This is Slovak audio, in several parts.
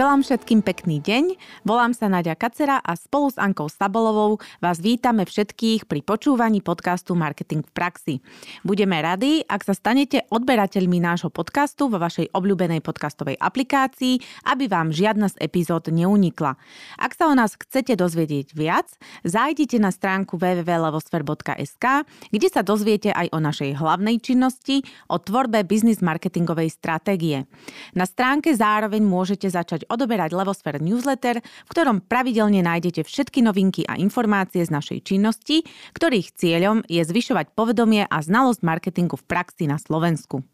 Želám všetkým pekný deň, volám sa Nadia Kacera a spolu s Ankou Stabolovou vás vítame všetkých pri počúvaní podcastu Marketing v praxi. Budeme radi, ak sa stanete odberateľmi nášho podcastu vo vašej obľúbenej podcastovej aplikácii, aby vám žiadna z epizód neunikla. Ak sa o nás chcete dozvedieť viac, zájdite na stránku www.levosfer.sk, kde sa dozviete aj o našej hlavnej činnosti, o tvorbe biznis marketingovej stratégie. Na stránke zároveň môžete začať odoberať Levosfér newsletter, v ktorom pravidelne nájdete všetky novinky a informácie z našej činnosti, ktorých cieľom je zvyšovať povedomie a znalosť marketingu v praxi na Slovensku.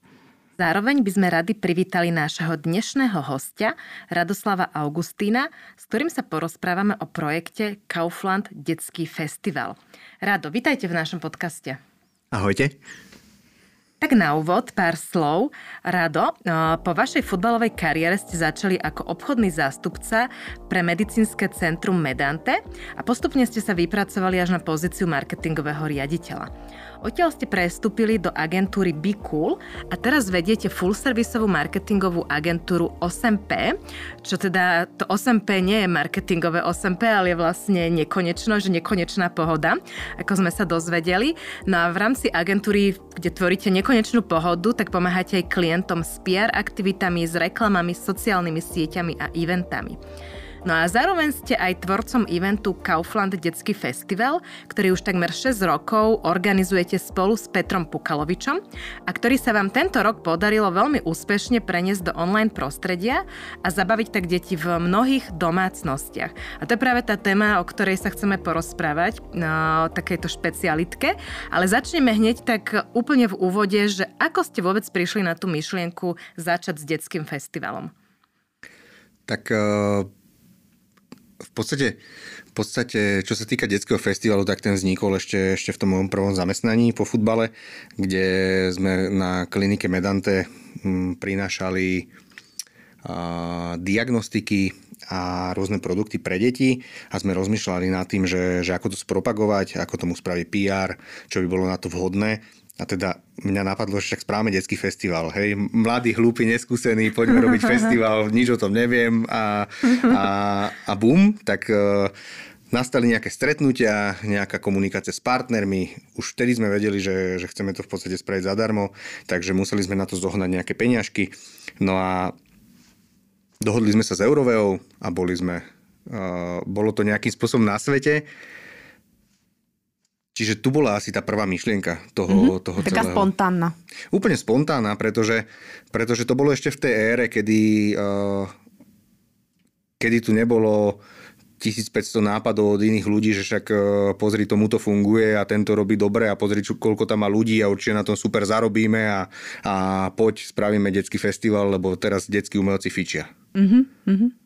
Zároveň by sme radi privítali nášho dnešného hostia, Radoslava Augustína, s ktorým sa porozprávame o projekte Kaufland Detský festival. Rado, vitajte v našom podcaste. Ahojte. Tak na úvod pár slov. Rado, po vašej futbalovej kariére ste začali ako obchodný zástupca pre medicínske centrum Medante a postupne ste sa vypracovali až na pozíciu marketingového riaditeľa. Odtiaľ ste prestúpili do agentúry Be Cool a teraz vediete full-servisovú marketingovú agentúru 8P, čo teda to 8P nie je marketingové 8P, ale je vlastne nekonečno, že nekonečná pohoda, ako sme sa dozvedeli. No a v rámci agentúry, kde tvoríte nekonečnú pohodu, tak pomáhate aj klientom s PR aktivitami, s reklamami, sociálnymi sieťami a eventami. No a zároveň ste aj tvorcom eventu Kaufland Detský festival, ktorý už takmer 6 rokov organizujete spolu s Petrom Pukalovičom a ktorý sa vám tento rok podarilo veľmi úspešne preniesť do online prostredia a zabaviť tak deti v mnohých domácnostiach. A to je práve tá téma, o ktorej sa chceme porozprávať, no, takejto špecialitke. Ale začneme hneď tak úplne v úvode, že ako ste vôbec prišli na tú myšlienku začať s detským festivalom? Tak uh v podstate, v podstate, čo sa týka detského festivalu, tak ten vznikol ešte, ešte v tom mojom prvom zamestnaní po futbale, kde sme na klinike Medante hm, prinášali diagnostiky a rôzne produkty pre deti a sme rozmýšľali nad tým, že, že ako to spropagovať, ako tomu spraviť PR, čo by bolo na to vhodné. A teda mňa napadlo, že však správame detský festival. Hej, mladý, hlúpy, neskúsený, poďme robiť festival, nič o tom neviem a, a, a bum, tak uh, nastali nejaké stretnutia, nejaká komunikácia s partnermi. Už vtedy sme vedeli, že, že chceme to v podstate spraviť zadarmo, takže museli sme na to zohnať nejaké peňažky. No a dohodli sme sa s Euroveou a boli sme, uh, bolo to nejakým spôsobom na svete. Čiže tu bola asi tá prvá myšlienka toho, mm-hmm. toho Taká celého. spontánna. Úplne spontánna, pretože, pretože to bolo ešte v tej ére, kedy, uh, kedy tu nebolo 1500 nápadov od iných ľudí, že však uh, pozri, tomu to funguje a tento robí dobre a pozri, čo, koľko tam má ľudí a určite na tom super zarobíme a, a poď, spravíme detský festival, lebo teraz detskí umelci fičia. Mm-hmm.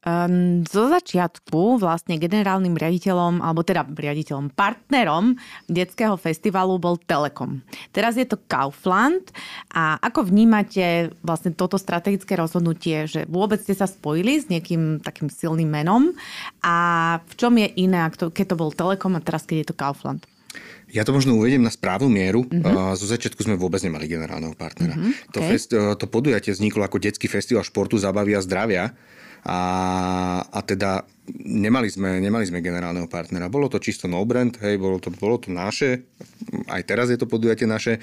Um, zo začiatku vlastne generálnym riaditeľom, alebo teda riaditeľom, partnerom detského festivalu bol Telekom. Teraz je to Kaufland a ako vnímate vlastne toto strategické rozhodnutie, že vôbec ste sa spojili s niekým takým silným menom a v čom je iné, keď to bol Telekom a teraz keď je to Kaufland? Ja to možno uvediem na správnu mieru. Uh-huh. Zo začiatku sme vôbec nemali generálneho partnera. Uh-huh. Okay. To, fest, to podujatie vzniklo ako detský festival športu, zabavy a zdravia a, a teda nemali sme, nemali sme generálneho partnera. Bolo to čisto no brand, hej, bolo to, bolo to naše, aj teraz je to podujatie naše.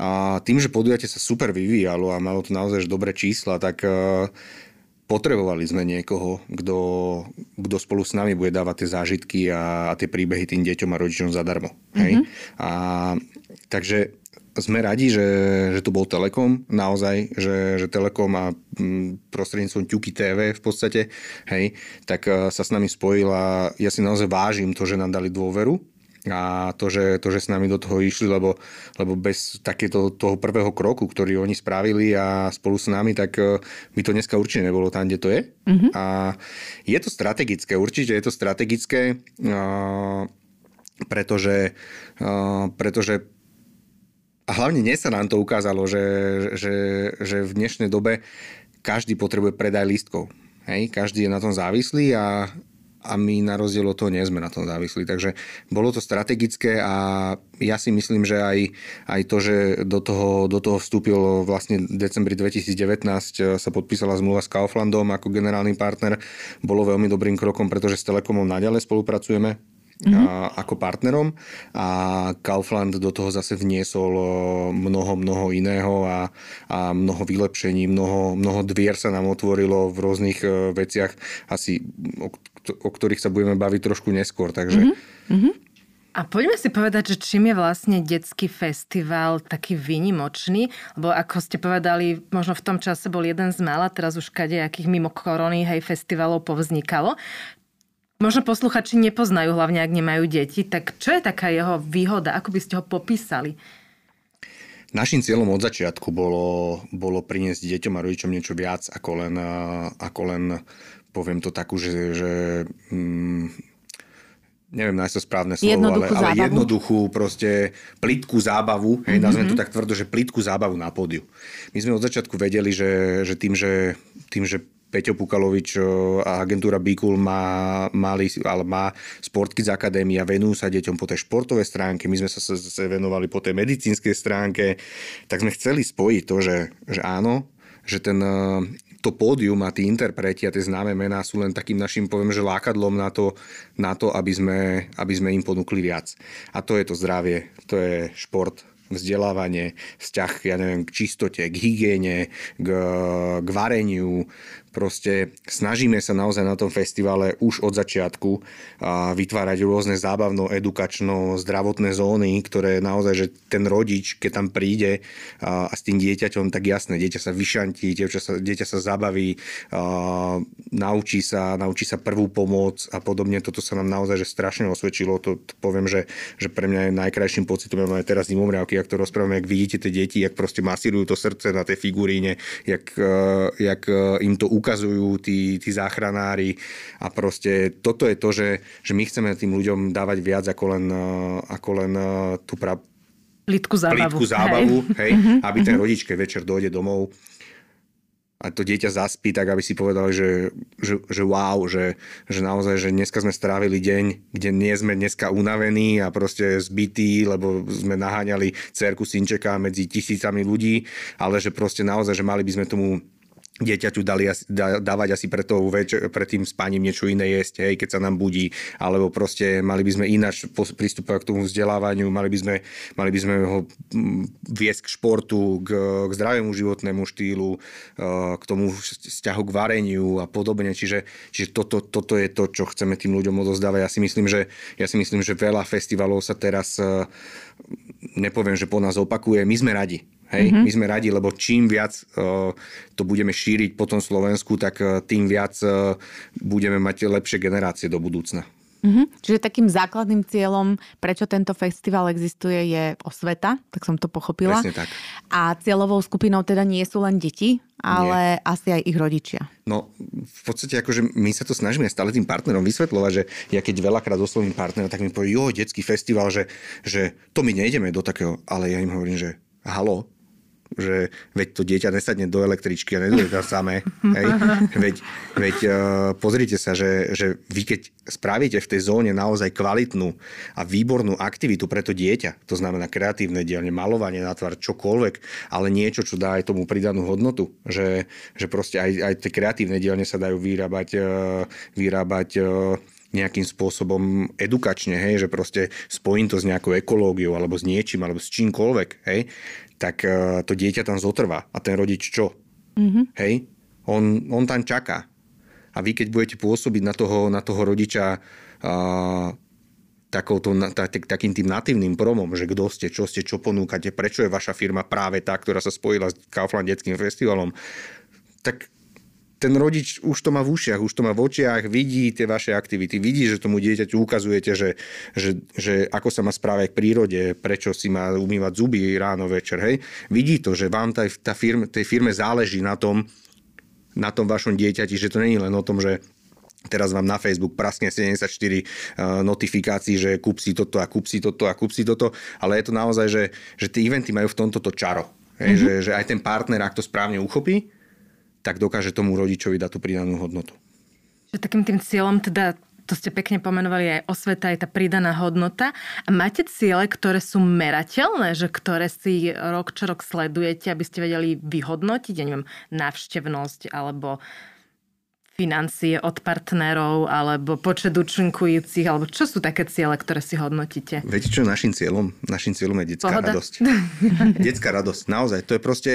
A tým, že podujatie sa super vyvíjalo a malo to naozaj dobré čísla, tak uh, potrebovali sme niekoho, kto, kto spolu s nami bude dávať tie zážitky a, a tie príbehy tým deťom a rodičom zadarmo. Hej? Mm-hmm. A, takže sme radi, že, že tu bol Telekom, naozaj, že, že Telekom a mm, prostredníctvom Ťuky TV v podstate, hej, tak e, sa s nami spojila. Ja si naozaj vážim to, že nám dali dôveru a to, že, to, že s nami do toho išli, lebo, lebo bez takéto toho prvého kroku, ktorý oni spravili a spolu s nami, tak e, by to dneska určite nebolo tam, kde to je. Mm-hmm. A je to strategické, určite je to strategické, pretože, pretože a hlavne dnes sa nám to ukázalo, že, že, že v dnešnej dobe každý potrebuje predaj lístkov. Hej, každý je na tom závislý a, a my na rozdiel od toho nie sme na tom závislí. Takže bolo to strategické a ja si myslím, že aj, aj to, že do toho, do toho vstúpil vlastne v decembri 2019 e, sa podpísala zmluva s Kauflandom ako generálny partner, bolo veľmi dobrým krokom, pretože s Telekomom naďalej spolupracujeme mm-hmm. ako partnerom a Kaufland do toho zase vniesol mnoho, mnoho iného a, a mnoho vylepšení, mnoho, mnoho dvier sa nám otvorilo v rôznych e, veciach, asi o, o ktorých sa budeme baviť trošku neskôr. Takže mm-hmm. A poďme si povedať, že čím je vlastne detský festival taký výnimočný, lebo ako ste povedali, možno v tom čase bol jeden z mála, teraz už kadejakých mimo korony, hej, festivalov povznikalo. Možno posluchači nepoznajú, hlavne ak nemajú deti, tak čo je taká jeho výhoda? Ako by ste ho popísali? Našim cieľom od začiatku bolo, bolo priniesť deťom a rodičom niečo viac ako len, ako len poviem to takú, že, že mm, neviem nájsť to správne slovo, ale, ale jednoduchú, proste plitkú zábavu, hej, mm-hmm. nazvem to tak tvrdo, že plitkú zábavu na pódiu. My sme od začiatku vedeli, že, že tým, že, tým, že Peťo Pukalovič a agentúra Bikul má, mali, ale má Sportkids Akadémia, venujú sa deťom po tej športovej stránke, my sme sa, sa, sa venovali po tej medicínskej stránke, tak sme chceli spojiť to, že, že áno, že ten, to pódium a tí interpreti a tie známe mená sú len takým našim, poviem, že lákadlom na to, na to aby, sme, aby sme im ponúkli viac. A to je to zdravie, to je šport, vzdelávanie, vzťah, ja neviem, k čistote, k hygiene, k, k vareniu, Proste snažíme sa naozaj na tom festivale už od začiatku vytvárať rôzne zábavno, edukačno, zdravotné zóny, ktoré naozaj, že ten rodič, keď tam príde a s tým dieťaťom, tak jasné, dieťa sa vyšantí, dieťa sa, dieťa sa zabaví, naučí sa, naučí sa prvú pomoc a podobne. Toto sa nám naozaj že strašne osvedčilo. To, to poviem, že, že pre mňa je najkrajším pocitom, ja aj teraz zimomriavky, ak to rozprávame, ak vidíte tie deti, jak proste masírujú to srdce na tej figuríne, jak, jak im to ukazujú tí, tí záchranári a proste toto je to, že, že my chceme tým ľuďom dávať viac ako len, eh, ako len eh, tú pra... plitku zábavu, plitku zábavu hej. hej, uh-huh, aby ten uh-huh. rodič, keď večer dojde domov, a to dieťa zaspí, tak aby si povedal, že, že, že wow, že, že naozaj, že dneska sme strávili deň, kde nie sme dneska unavení a proste zbytí, lebo sme naháňali cerku synčeka medzi tisícami ľudí, ale že proste naozaj, že mali by sme tomu dieťaťu dali dá, dávať asi pred, tou večer, pred tým spaním niečo iné jesť, hej, keď sa nám budí, alebo proste mali by sme ináč pristupovať k tomu vzdelávaniu, mali by sme, mali by sme ho mm, viesť k športu, k, k zdravému životnému štýlu, e, k tomu vzťahu k vareniu a podobne. Čiže, čiže toto, toto je to, čo chceme tým ľuďom odozdávať. Ja si myslím, že, ja si myslím, že veľa festivalov sa teraz e, nepoviem, že po nás opakuje. My sme radi Hej, mm-hmm. my sme radi, lebo čím viac uh, to budeme šíriť po tom Slovensku, tak uh, tým viac uh, budeme mať lepšie generácie do budúcna. Mm-hmm. Čiže takým základným cieľom, prečo tento festival existuje, je osveta, tak som to pochopila. Presne tak. A cieľovou skupinou teda nie sú len deti, ale nie. asi aj ich rodičia. No, v podstate akože my sa to snažíme stále tým partnerom vysvetľovať, že ja keď veľakrát oslovím partnera, tak mi povie, jo, detský festival, že, že to my nejdeme do takého, ale ja im hovorím, že halo, že veď to dieťa nesadne do električky a nedojde tam samé. Hej. Veď, veď uh, pozrite sa, že, že vy keď spravíte v tej zóne naozaj kvalitnú a výbornú aktivitu pre to dieťa, to znamená kreatívne dielne, malovanie na tvar, čokoľvek, ale niečo, čo dá aj tomu pridanú hodnotu, že, že proste aj, aj tie kreatívne dielne sa dajú vyrábať, uh, vyrábať uh, nejakým spôsobom edukačne, hej, že proste spojím to s nejakou ekológiou alebo s niečím, alebo s čímkoľvek, hej, tak uh, to dieťa tam zotrvá. A ten rodič čo? Mm-hmm. Hej? On, on tam čaká. A vy, keď budete pôsobiť na toho, na toho rodiča uh, takouto, tak, takým tým natívnym promom, že kto ste, čo ste, čo ponúkate, prečo je vaša firma práve tá, ktorá sa spojila s Kaufland detským festivalom, tak ten rodič už to má v ušiach, už to má v očiach, vidí tie vaše aktivity, vidí, že tomu dieťaťu ukazujete, že, že, že ako sa má správať k prírode, prečo si má umývať zuby ráno, večer, hej. Vidí to, že vám tá, tá firme, tej firme záleží na tom, na tom vašom dieťati, že to není len o tom, že Teraz vám na Facebook praskne 74 uh, notifikácií, že kúp si toto a kúp si toto a kúp si toto, ale je to naozaj, že, že tie eventy majú v tomto to čaro. Hej, mm-hmm. že, že aj ten partner, ak to správne uchopí, tak dokáže tomu rodičovi dať tú pridanú hodnotu. Že takým tým cieľom teda to ste pekne pomenovali aj osveta, aj tá pridaná hodnota. A máte ciele, ktoré sú merateľné, že ktoré si rok čo rok sledujete, aby ste vedeli vyhodnotiť, ja neviem, návštevnosť alebo financie od partnerov alebo počet účinkujúcich, alebo čo sú také ciele, ktoré si hodnotíte? Viete, čo našim cieľom? Našim cieľom je detská Pohoda? radosť. detská radosť, naozaj. To je proste,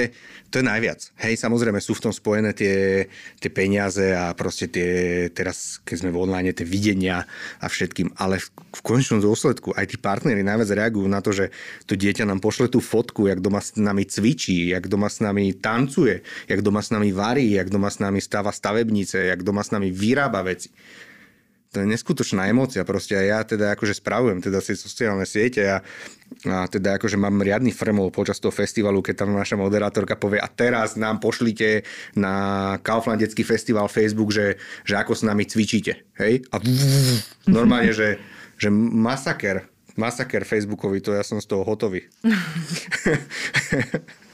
to je najviac. Hej, samozrejme sú v tom spojené tie, tie peniaze a proste tie, teraz keď sme v online, tie videnia a všetkým, ale v, v konečnom dôsledku aj tí partnery najviac reagujú na to, že to dieťa nám pošle tú fotku, jak doma s nami cvičí, jak doma s nami tancuje, jak doma s nami varí, jak doma s nami stáva stavebnice, jak doma s nami vyrába veci. To je neskutočná emócia proste a ja teda akože spravujem teda si sociálne siete a, a teda akože mám riadny frmol počas toho festivalu, keď tam naša moderátorka povie a teraz nám pošlite na Kauflandecký festival Facebook, že, že ako s nami cvičíte. Hej? A normálne, že, že masaker, masaker Facebookový, to ja som z toho hotový.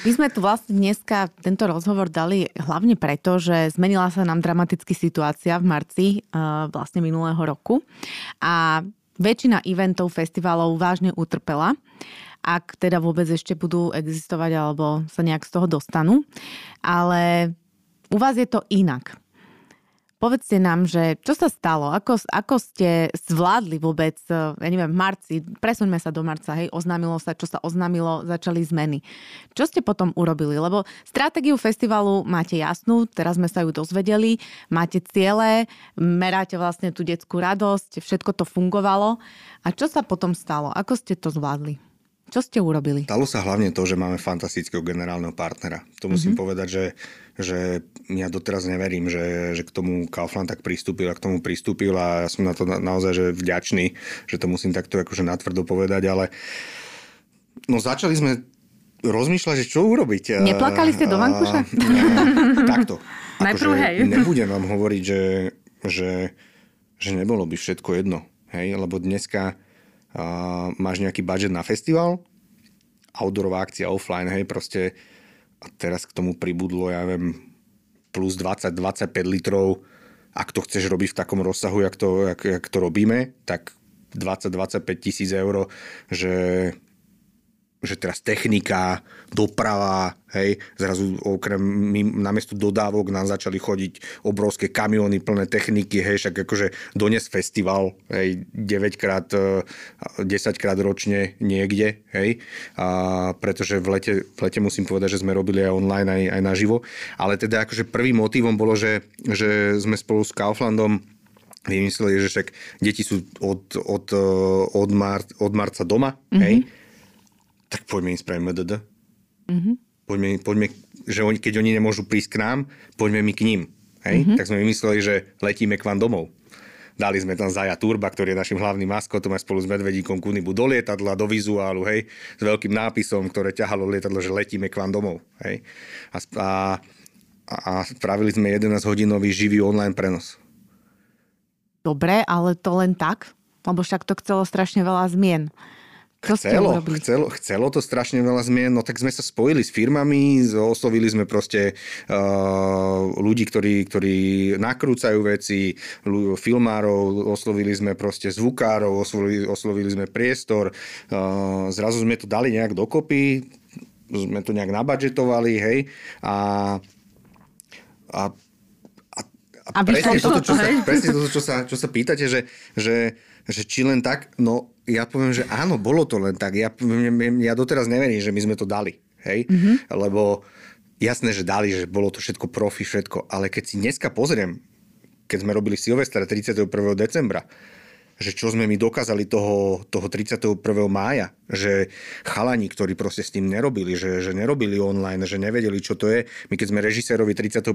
My sme tu vlastne dneska tento rozhovor dali hlavne preto, že zmenila sa nám dramaticky situácia v marci uh, vlastne minulého roku a väčšina eventov, festivalov vážne utrpela ak teda vôbec ešte budú existovať alebo sa nejak z toho dostanú. Ale u vás je to inak. Povedzte nám, že čo sa stalo? Ako, ako ste zvládli vôbec, eh, ja neviem, v marci, presuňme sa do marca, hej, oznámilo sa, čo sa oznámilo, začali zmeny. Čo ste potom urobili? Lebo stratégiu festivalu máte jasnú, teraz sme sa ju dozvedeli, máte ciele, meráte vlastne tú detskú radosť, všetko to fungovalo. A čo sa potom stalo? Ako ste to zvládli? Čo ste urobili? Stalo sa hlavne to, že máme fantastického generálneho partnera. To musím mm-hmm. povedať, že, že ja doteraz neverím, že, že k tomu Kaufland tak pristúpil a k tomu pristúpil a ja som na to na, naozaj že vďačný, že to musím takto akože natvrdo povedať, ale no začali sme rozmýšľať, že čo urobiť. Neplakali ste do vankuša? Takto. Najprv akože hej. Nebudem vám hovoriť, že, že, že nebolo by všetko jedno. Hej, lebo dneska uh, máš nejaký budget na festival, outdoorová akcia offline, hej, proste a teraz k tomu pribudlo, ja viem, plus 20-25 litrov, ak to chceš robiť v takom rozsahu, jak to, jak, jak to robíme, tak 20-25 tisíc eur, že že teraz technika, doprava, hej, zrazu okrem namiesto dodávok nám začali chodiť obrovské kamiony plné techniky, hej, však akože dones festival, hej, 9 krát, 10 e, krát ročne niekde, hej, a pretože v lete, v lete musím povedať, že sme robili aj online, aj, aj naživo, ale teda akože prvým motivom bolo, že, že sme spolu s Kauflandom vymysleli, že však deti sú od, od, e, od, mar, od marca doma, mm-hmm. hej, tak poďme im spraviť MDD. Mm-hmm. Poďme, poďme, že oni, keď oni nemôžu prísť k nám, poďme my k ním. Hej? Mm-hmm. Tak sme vymysleli, že letíme k vám domov. Dali sme tam Zaja Turba, ktorý je našim hlavným maskotom aj spolu s Medvedíkom Kunibu do lietadla, do vizuálu, hej, s veľkým nápisom, ktoré ťahalo lietadlo, že letíme k vám domov. Hej. A, a, a spravili sme 11-hodinový živý online prenos. Dobre, ale to len tak? Lebo však to chcelo strašne veľa zmien. Chcelo, chcelo, chcelo to strašne veľa zmien, no tak sme sa spojili s firmami, oslovili sme proste uh, ľudí, ktorí, ktorí nakrúcajú veci, filmárov, oslovili sme proste zvukárov, oslovili, oslovili sme priestor, uh, zrazu sme to dali nejak dokopy, sme to nejak nabadžetovali, hej, a, a a presne toto, čo sa, presne toto, čo sa, čo sa pýtate, že, že, že či len tak, no ja poviem, že áno, bolo to len tak. Ja, ja doteraz neverím, že my sme to dali. Hej? Mm-hmm. Lebo jasné, že dali, že bolo to všetko profi, všetko. Ale keď si dneska pozriem, keď sme robili Silvestra 31. decembra, že čo sme my dokázali toho, toho 31. mája, že chalani, ktorí proste s tým nerobili, že, že nerobili online, že nevedeli, čo to je. My keď sme režisérovi 31.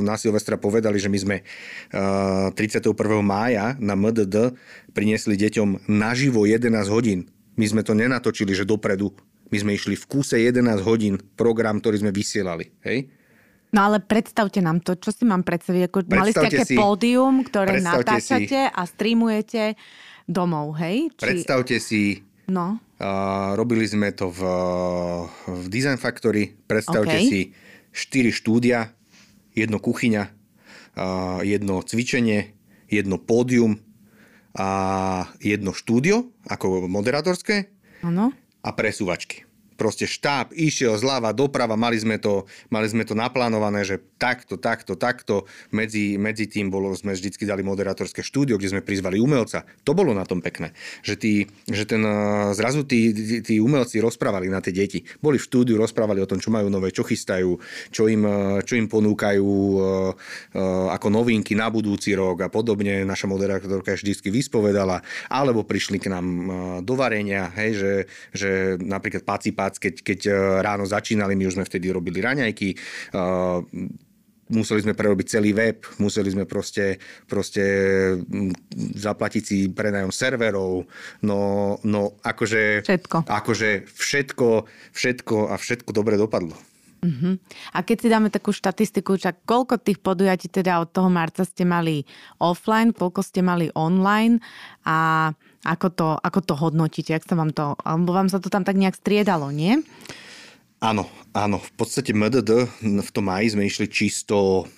na Silvestra povedali, že my sme uh, 31. mája na MDD priniesli deťom naživo 11 hodín. My sme to nenatočili, že dopredu. My sme išli v kúse 11 hodín program, ktorý sme vysielali. Hej? No ale predstavte nám to, čo si mám predstaviť. Ako, mali ste také si, pódium, ktoré natáčate si, a streamujete domov, hej? Či... Predstavte si, no. uh, robili sme to v, v Design Factory, predstavte okay. si, 4 štúdia, jedno kuchyňa, jedno cvičenie, jedno pódium a jedno štúdio ako moderátorské ano. a presúvačky proste štáb išiel zľava doprava, mali sme to, mali sme to naplánované, že takto, takto, takto. Medzi, medzi tým bolo, sme vždycky dali moderátorské štúdio, kde sme prizvali umelca. To bolo na tom pekné, že, tí, že ten, eh, zrazu tí, tí, tí umelci rozprávali na tie deti. Boli v štúdiu, rozprávali o tom, čo majú nové, čo chystajú, čo im, eh, čo im ponúkajú eh, ako novinky na budúci rok a podobne. Naša moderátorka vždycky vyspovedala, alebo prišli k nám do varenia, hej, že, že napríklad Paci prepác, keď, keď ráno začínali, my už sme vtedy robili raňajky, museli sme prerobiť celý web, museli sme proste, proste zaplatiť si prenajom serverov, no, no akože, všetko. akože všetko, všetko a všetko dobre dopadlo. Uh-huh. A keď si dáme takú štatistiku, čak koľko tých podujatí teda od toho marca ste mali offline, koľko ste mali online a ako to, ako to hodnotíte? Jak sa vám to, alebo vám sa to tam tak nejak striedalo, nie? Áno, áno. V podstate MDD v tom maji sme išli čisto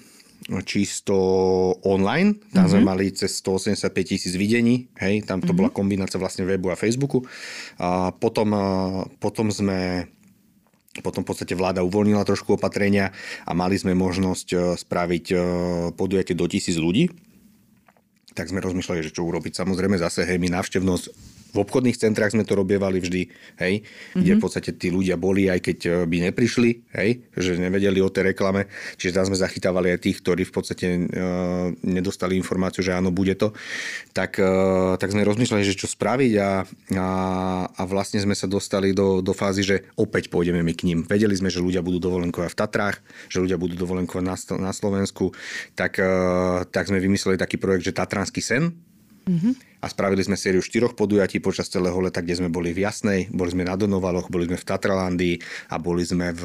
čisto online. Tam mm-hmm. sme mhm. mali cez 185 tisíc videní. Hej, tam to mm-hmm. bola kombinácia vlastne webu a Facebooku. A potom, potom sme potom v podstate vláda uvoľnila trošku opatrenia a mali sme možnosť e, spraviť e, podujatie do tisíc ľudí. Tak sme rozmýšľali, že čo urobiť. Samozrejme zase, hej, my návštevnosť v obchodných centrách sme to robievali vždy, hej, mm-hmm. kde v podstate tí ľudia boli, aj keď e, by neprišli, hej, že nevedeli o tej reklame. Čiže tam sme zachytávali aj tých, ktorí v podstate uh, nedostali informáciu, že áno, bude to. Tak, uh, tak sme rozmýšľali, že čo spraviť a, a, a vlastne sme sa dostali do, do fázy, že opäť pôjdeme my k ním. Vedeli sme, že ľudia budú dovolenkovať v Tatrách, že ľudia budú dovolenkovať na, na Slovensku, tak, uh, tak sme vymysleli taký projekt, že Tatranský sen, Mm-hmm. A spravili sme sériu štyroch podujatí počas celého leta, kde sme boli v Jasnej, boli sme na Donovaloch, boli sme v Tatralandii a boli sme v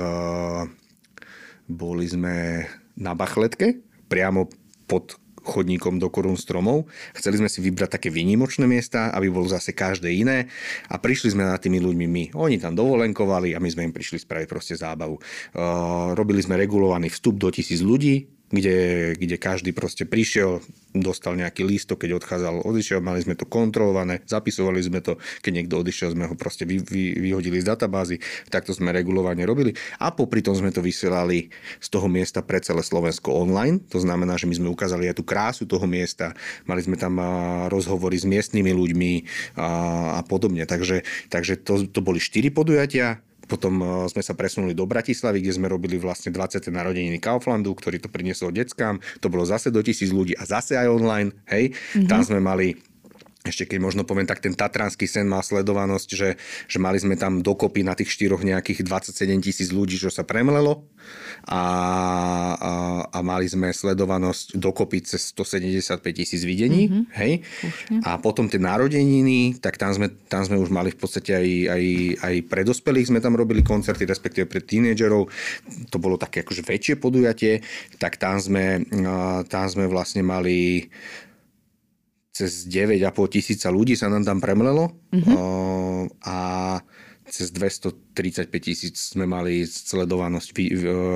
boli sme na Bachletke, priamo pod chodníkom do korún stromov. Chceli sme si vybrať také výnimočné miesta, aby bolo zase každé iné a prišli sme na tými ľuďmi my. Oni tam dovolenkovali a my sme im prišli spraviť proste zábavu. Uh, robili sme regulovaný vstup do tisíc ľudí, kde, kde každý proste prišiel, dostal nejaký lístok, keď odchádzal, odišiel, mali sme to kontrolované, zapisovali sme to, keď niekto odišiel, sme ho proste vy, vy, vyhodili z databázy, takto sme regulovane robili. A popri tom sme to vysielali z toho miesta pre celé Slovensko online, to znamená, že my sme ukázali aj tú krásu toho miesta, mali sme tam rozhovory s miestnymi ľuďmi a, a podobne, takže, takže to, to boli štyri podujatia, potom e, sme sa presunuli do Bratislavy, kde sme robili vlastne 20. narodeniny Kauflandu, ktorý to priniesol deckám. To bolo zase do tisíc ľudí a zase aj online. Hej. Mm-hmm. Tam sme mali ešte keď možno poviem, tak ten Tatranský sen má sledovanosť, že, že mali sme tam dokopy na tých štyroch nejakých 27 tisíc ľudí, čo sa premlelo a, a, a mali sme sledovanosť dokopy cez 175 tisíc videní. Mm-hmm. Hej? A potom tie narodeniny, tak tam sme, tam sme už mali v podstate aj, aj, aj pre dospelých sme tam robili koncerty, respektíve pre tínedžerov. To bolo také akože väčšie podujatie, tak tam sme, tam sme vlastne mali cez 9,5 tisíca ľudí sa nám tam premlelo mm-hmm. a cez 235 tisíc sme mali sledovanosť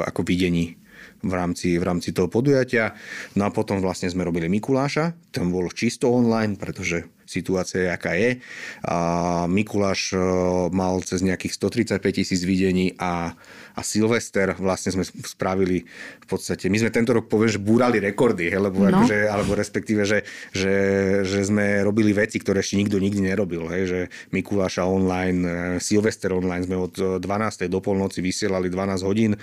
ako videní v rámci, v rámci toho podujatia. No a potom vlastne sme robili Mikuláša, ten bol čisto online, pretože situácia je, aká je. A Mikuláš e, mal cez nejakých 135 tisíc videní a, a Silvester vlastne sme spravili v podstate, my sme tento rok poviem, že búrali rekordy, he, lebo no. akože, alebo respektíve, že, že, že sme robili veci, ktoré ešte nikto nikdy nerobil. Hej, že Mikuláša online, e, Silvester online sme od 12. do polnoci vysielali 12 hodín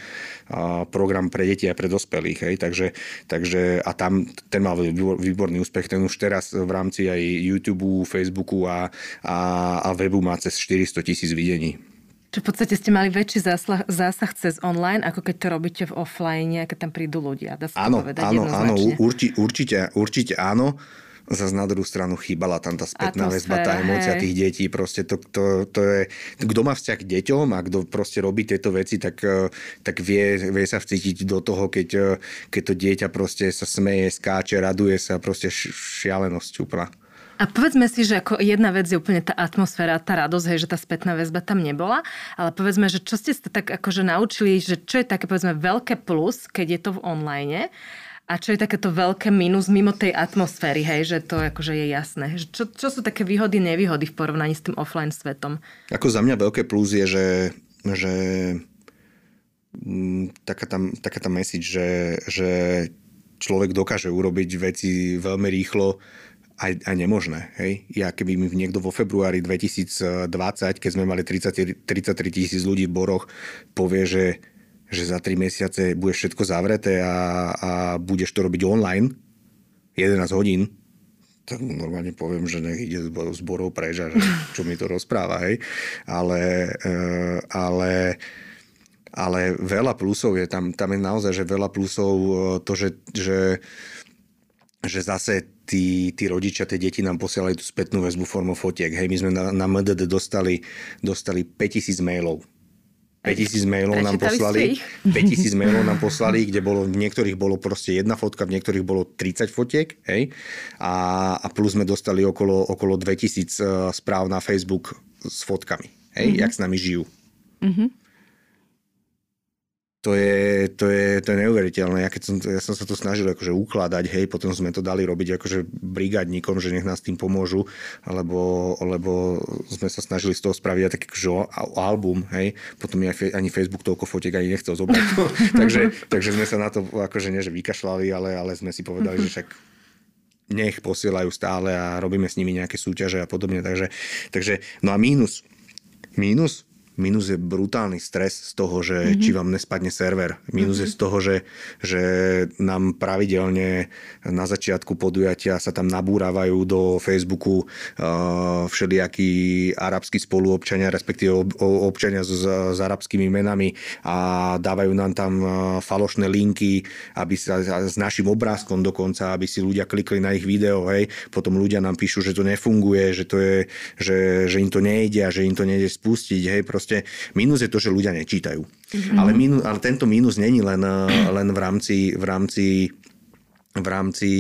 a program pre deti a pre dospelých. Hej, takže, takže a tam ten mal výborný úspech, ten už teraz v rámci aj YouTube YouTube, Facebooku a, a, a webu má cez 400 tisíc videní. Čiže v podstate ste mali väčší zásah, zásah cez online, ako keď to robíte v offline, keď tam prídu ľudia. Dá sa áno, to povedať áno, áno, urči, určite, určite áno. Zase na druhú stranu chýbala tam tá spätná väzba, tá emócia tých detí. Proste to, to, to je, kto má vzťah k deťom a kto proste robí tieto veci, tak, tak vie, vie sa vcítiť do toho, keď, keď to dieťa proste sa smeje, skáče, raduje sa, proste šialenosť úplná. A povedzme si, že ako jedna vec je úplne tá atmosféra, tá radosť, hej, že tá spätná väzba tam nebola, ale povedzme, že čo ste sa tak akože naučili, že čo je také povedzme veľké plus, keď je to v online a čo je takéto veľké minus mimo tej atmosféry, hej, že to akože je jasné. Čo, čo sú také výhody, nevýhody v porovnaní s tým offline svetom? Ako za mňa veľké plus je, že, že mm, taká, tam, taká tá message, že, že človek dokáže urobiť veci veľmi rýchlo, aj, aj nemožné. Hej? Ja keby mi niekto vo februári 2020, keď sme mali 30, 33 tisíc ľudí v Boroch, povie, že, že za 3 mesiace budeš všetko zavreté a, a budeš to robiť online 11 hodín, tak normálne poviem, že nech ide z Borov preč a čo mi to rozpráva. Hej? Ale, eh, ale ale veľa plusov je tam, tam je naozaj, že veľa plusov eh, to, že, že, že zase tí, tí rodičia, tie deti nám posielali tú spätnú väzbu formou fotiek. Hej, my sme na, na MDD dostali, dostali 5000 mailov. 5000 mailov nám poslali, 5000 mailov nám poslali, kde bolo, v niektorých bolo proste jedna fotka, v niektorých bolo 30 fotiek, hej, a, a plus sme dostali okolo, okolo 2000 uh, eh, správ na Facebook s fotkami, hej, mm-hmm. jak s nami žijú. Mm-hmm to je, to je, to je neuveriteľné. Ja, keď som, ja som sa to snažil akože ukladať, hej, potom sme to dali robiť akože brigádnikom, že nech nás tým pomôžu, lebo, lebo sme sa snažili z toho spraviť taký akože album, hej, potom mi ani Facebook toľko fotiek ani nechcel zobrať. takže, takže sme sa na to akože nie, že vykašľali, ale, ale sme si povedali, že však nech posielajú stále a robíme s nimi nejaké súťaže a podobne. Takže, takže no a mínus. Mínus Minus je brutálny stres z toho, že mm-hmm. či vám nespadne server. Minus mm-hmm. je z toho, že, že nám pravidelne na začiatku podujatia sa tam nabúravajú do Facebooku uh, všelijakí arabskí spoluobčania, respektíve občania s, s arabskými menami a dávajú nám tam uh, falošné linky, aby sa s našim obrázkom dokonca, aby si ľudia klikli na ich video, hej. Potom ľudia nám píšu, že to nefunguje, že to je, že, že im to nejde a že im to nejde spustiť, hej. Proste proste mínus je to, že ľudia nečítajú. Mm-hmm. Ale, mínus, ale tento mínus není len, eh, len v rámci, v rámci, v rámci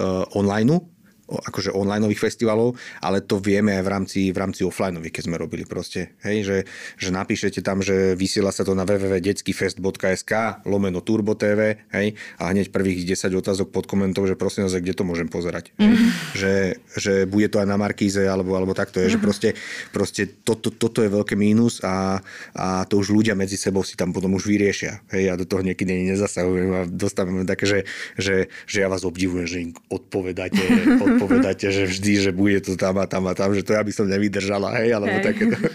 uh, online, akože onlineových festivalov, ale to vieme aj v rámci, v rámci offlineových, keď sme robili proste. Hej, že, že napíšete tam, že vysiela sa to na www.detskifest.sk lomeno Turbo TV, hej, a hneď prvých 10 otázok pod komentou, že prosím vás, kde to môžem pozerať. Mm-hmm. Že, že bude to aj na Markíze, alebo, alebo takto je, mm-hmm. že mhm. proste, proste toto, toto je veľké mínus a, a to už ľudia medzi sebou si tam potom už vyriešia. Hej, ja do toho niekedy nezasahujem a dostávame také, že, že, že ja vás obdivujem, že im odpovedáte, povedáte, že vždy, že bude to tam a tam a tam, že to ja by som nevydržala, hej, alebo hey. takéto.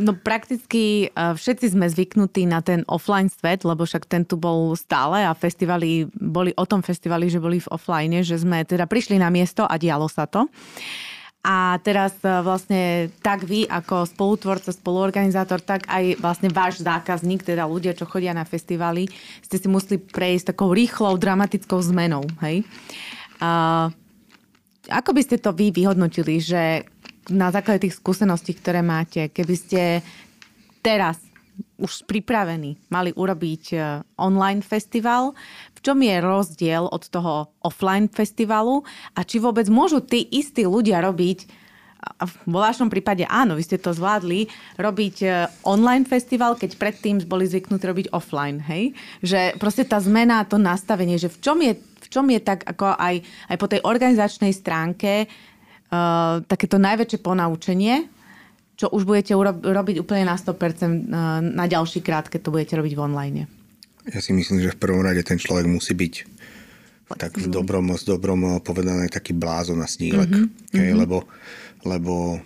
No prakticky e, všetci sme zvyknutí na ten offline svet, lebo však ten tu bol stále a festivaly boli o tom festivali, že boli v offline, že sme teda prišli na miesto a dialo sa to. A teraz e, vlastne tak vy ako spolutvorca, spoluorganizátor, tak aj vlastne váš zákazník, teda ľudia, čo chodia na festivaly, ste si museli prejsť takou rýchlou, dramatickou zmenou. Hej? A ako by ste to vy vyhodnotili, že na základe tých skúseností, ktoré máte, keby ste teraz už pripravení mali urobiť e, online festival, v čom je rozdiel od toho offline festivalu a či vôbec môžu tí istí ľudia robiť v vašom prípade áno, vy ste to zvládli, robiť e, online festival, keď predtým boli zvyknutí robiť offline, hej? Že proste tá zmena, to nastavenie, že v čom je čom je tak ako aj, aj po tej organizačnej stránke uh, takéto najväčšie ponaučenie, čo už budete urob- robiť úplne na 100% uh, na ďalší krát, keď to budete robiť v online? Ja si myslím, že v prvom rade ten človek musí byť tak v dobrom, s dobrom povedané taký blázon na snílek. Mm-hmm. Hej, mm-hmm. Lebo, lebo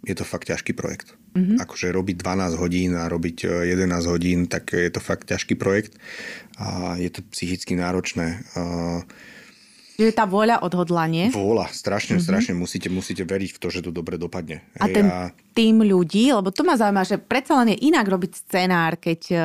je to fakt ťažký projekt. Mm-hmm. Akože robiť 12 hodín a robiť 11 e, hodín, tak je to fakt ťažký projekt a je to psychicky náročné. Čiže tá vôľa, odhodlanie. Vôľa, strašne, mm-hmm. strašne. Musíte, musíte veriť v to, že to dobre dopadne. A Hej, ten a tým ľudí, lebo to ma zaujíma, že predsa len je inak robiť scenár, keď uh,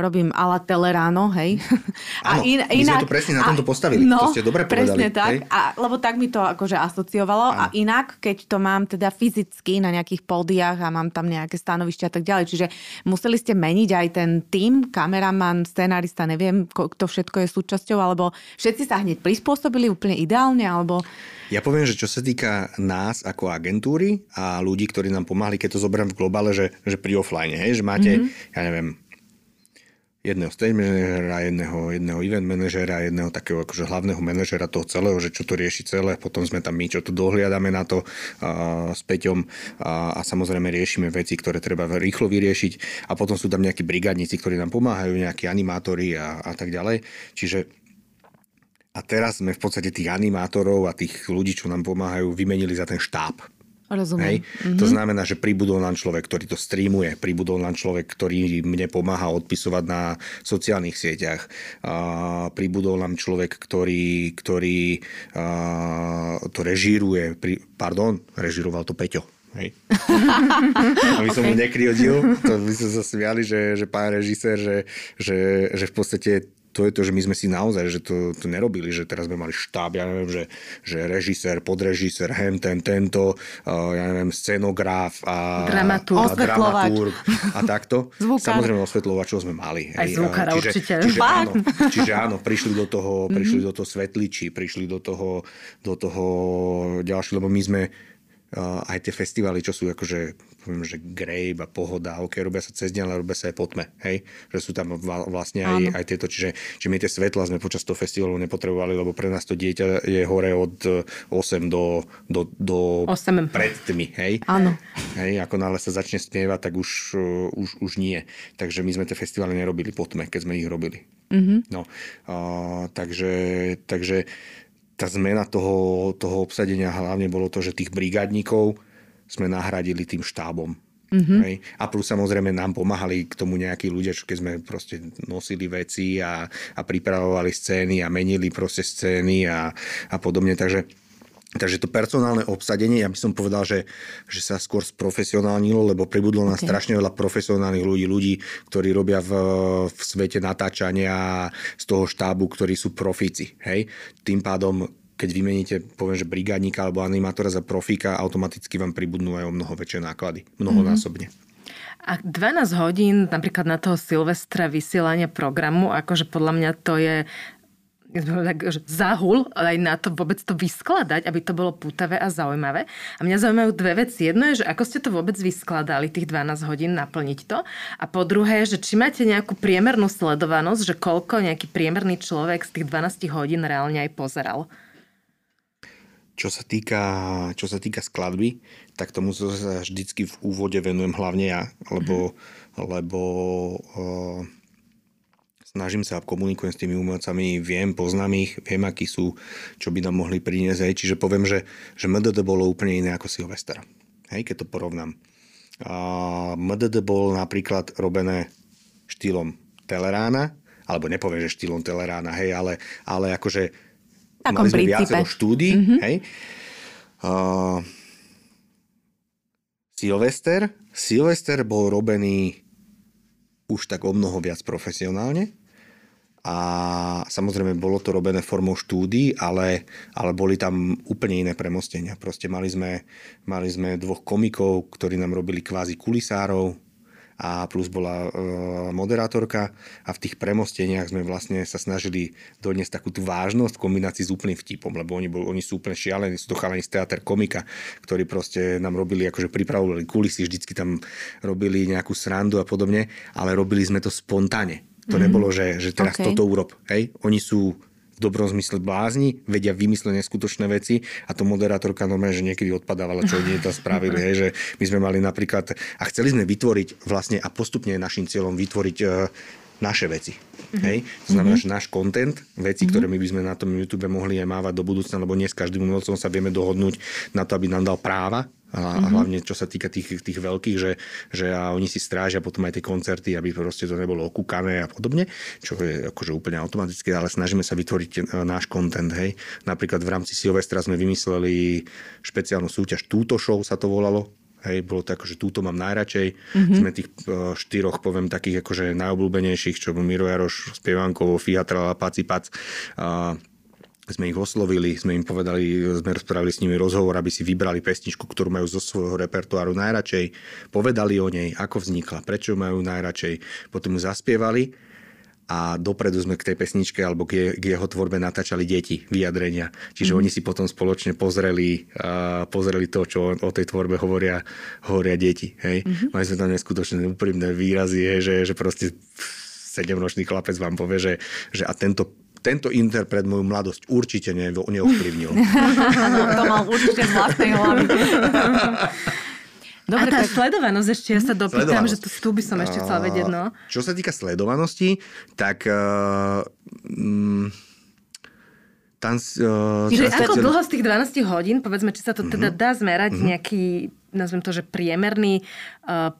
robím ala Teleráno, hej. A Áno, in, my inak, sme to presne na tomto postavili. No, to ste dobre presne povedali. tak. A, lebo tak mi to akože asociovalo. Áno. A inak, keď to mám teda fyzicky na nejakých pódiach a mám tam nejaké stanovišťa a tak ďalej. Čiže museli ste meniť aj ten tým, kameraman, scenárista, neviem, kto všetko je súčasťou, alebo všetci sa hneď prispôsobili úplne ideálne, alebo... Ja poviem, že čo sa týka nás ako agentúry a ľudí, ktorí nám pomáhali, keď to zoberiem v globále, že, že pri offline, hej, že máte, mm-hmm. ja neviem, jedného stage manažera, jedného, jedného event manažera, jedného takého akože hlavného manažera toho celého, že čo to rieši celé, potom sme tam my, čo tu dohliadame na to a, s Peťom a, a samozrejme riešime veci, ktoré treba rýchlo vyriešiť a potom sú tam nejakí brigádnici, ktorí nám pomáhajú, nejakí animátori a, a tak ďalej. Čiže a teraz sme v podstate tých animátorov a tých ľudí, čo nám pomáhajú, vymenili za ten štáb. Rozumiem. Hej? Mm-hmm. To znamená, že pribudol nám človek, ktorý to streamuje, pribudol nám človek, ktorý mne pomáha odpisovať na sociálnych sieťach, a pribudol nám človek, ktorý, ktorý a, to režíruje, pri, pardon, režíroval to Peťo. Hej. A my som okay. mu nekryodil, to by sme sa smiali, že, že pán režisér, že, že, že v podstate to je to, že my sme si naozaj, že to, to nerobili, že teraz sme mali štáb, ja neviem, že, že režisér, podrežisér, hen, ten, tento, uh, ja neviem, scenograf a, dramaturg, a, dramaturg a takto. Zvukár. Samozrejme osvetľovačov sme mali. Aj zvukára čiže, určite. Čiže áno, čiže áno, prišli do toho, prišli mm-hmm. do toho svetliči, prišli do toho, do toho ďalšie, lebo my sme uh, aj tie festivaly, čo sú akože poviem, že Grape a Pohoda, ok, robia sa cez deň, ale robia sa aj po tme, hej? Že sú tam vlastne aj, aj tieto, čiže, čiže my tie svetla sme počas toho festivalu nepotrebovali, lebo pre nás to dieťa je hore od 8 do, do, do 8. pred tmy, hej? Áno. Hej, ako náhle sa začne spievať, tak už, už, už nie. Takže my sme tie festivaly nerobili po tme, keď sme ich robili. Mm-hmm. No, uh, takže, takže tá zmena toho, toho obsadenia hlavne bolo to, že tých brigádnikov sme nahradili tým štábom. Mm-hmm. Hej. A plus samozrejme nám pomáhali k tomu nejakí ľudia, čo keď sme proste nosili veci a, a pripravovali scény a menili proste scény a, a podobne. Takže, takže to personálne obsadenie, ja by som povedal, že, že sa skôr sprofesionálnilo, lebo pribudlo okay. na strašne veľa profesionálnych ľudí, ľudí, ktorí robia v, v svete natáčania z toho štábu, ktorí sú profíci. Hej. Tým pádom keď vymeníte, poviem, že brigádnika alebo animátora za profíka, automaticky vám pribudnú aj o mnoho väčšie náklady. Mnohonásobne. Mm-hmm. A 12 hodín napríklad na toho Silvestra vysielania programu, akože podľa mňa to je zahul aj na to vôbec to vyskladať, aby to bolo pútavé a zaujímavé. A mňa zaujímajú dve veci. Jedno je, že ako ste to vôbec vyskladali, tých 12 hodín, naplniť to. A po druhé, že či máte nejakú priemernú sledovanosť, že koľko nejaký priemerný človek z tých 12 hodín reálne aj pozeral. Čo sa týka, čo sa týka skladby, tak tomu sa vždycky v úvode venujem hlavne ja, lebo, mm. lebo uh, snažím sa a komunikujem s tými umelcami, viem, poznám ich, viem, akí sú, čo by nám mohli priniesť. Hej. Čiže poviem, že, že MDD bolo úplne iné ako Silvester. Hej, keď to porovnám. Uh, MDD bol napríklad robené štýlom Telerána, alebo nepoviem, že štýlom Telerána, hej, ale, ale akože Takom Mali sme princípe. viacero štúdí. Mm-hmm. Hej. Uh, Silvester. Silvester bol robený už tak o mnoho viac profesionálne. A samozrejme bolo to robené formou štúdí, ale, ale boli tam úplne iné premostenia. Proste mali sme, mali sme dvoch komikov, ktorí nám robili kvázi kulisárov, a plus bola e, moderátorka a v tých premosteniach sme vlastne sa snažili doniesť takú tú vážnosť v kombinácii s úplným vtipom, lebo oni, bol, oni sú úplne šialení, sú to chalani z teater komika, ktorí proste nám robili, akože pripravovali kulisy, vždycky tam robili nejakú srandu a podobne, ale robili sme to spontánne. To mm. nebolo, že, že teraz okay. toto urob. Hej? Oni sú dobrom zmysle blázni, vedia vymysleť neskutočné veci a to moderátorka normálne, že niekedy odpadávala, čo oni to spravili, hej, že my sme mali napríklad, a chceli sme vytvoriť vlastne a postupne našim cieľom vytvoriť uh, naše veci. Mm-hmm. Hej? To znamená, mm-hmm. že náš content, veci, mm-hmm. ktoré my by sme na tom YouTube mohli aj mávať do budúcna, lebo nie s každým umelcom sa vieme dohodnúť na to, aby nám dal práva a, mm-hmm. a hlavne čo sa týka tých, tých veľkých, že, že a oni si strážia potom aj tie koncerty, aby proste to nebolo okúkané a podobne, čo je akože úplne automatické, ale snažíme sa vytvoriť e, náš content, hej. Napríklad v rámci Silvestra sme vymysleli špeciálnu súťaž Túto show sa to volalo, Hej, bolo to že túto mám najradšej. Mm-hmm. Sme tých uh, štyroch, poviem, takých akože najobľúbenejších, čo bol Miro Jaroš, Spievankovo, Fiatra, Paci Pac. Uh, sme ich oslovili, sme im povedali, sme rozprávali s nimi rozhovor, aby si vybrali pesničku, ktorú majú zo svojho repertoáru najradšej, povedali o nej, ako vznikla, prečo majú najradšej, potom ju zaspievali a dopredu sme k tej pesničke alebo k, k jeho tvorbe natáčali deti, vyjadrenia. Čiže mm. oni si potom spoločne pozreli, uh, pozreli to, čo o tej tvorbe hovoria, hovoria deti. Hej? Mm-hmm. Mali sme tam neskutočné úprimné výrazy, hej, že, že proste sedemročný chlapec vám povie, že, že a tento tento interpret moju mladosť určite ne, neovplyvnil. to mal určite z vlastnej hlavy. Dobre, a tá tak... sledovanosť ešte, ja sa dopýtam, že tu, tu by som ešte chcela vedieť, no. Čo sa týka sledovanosti, tak... Uh, mm, tam, uh, Čiže ako dlho z tých 12 hodín, povedzme, či sa to teda mm-hmm. dá zmerať mm-hmm. nejaký, nazvem to, že priemerný, uh,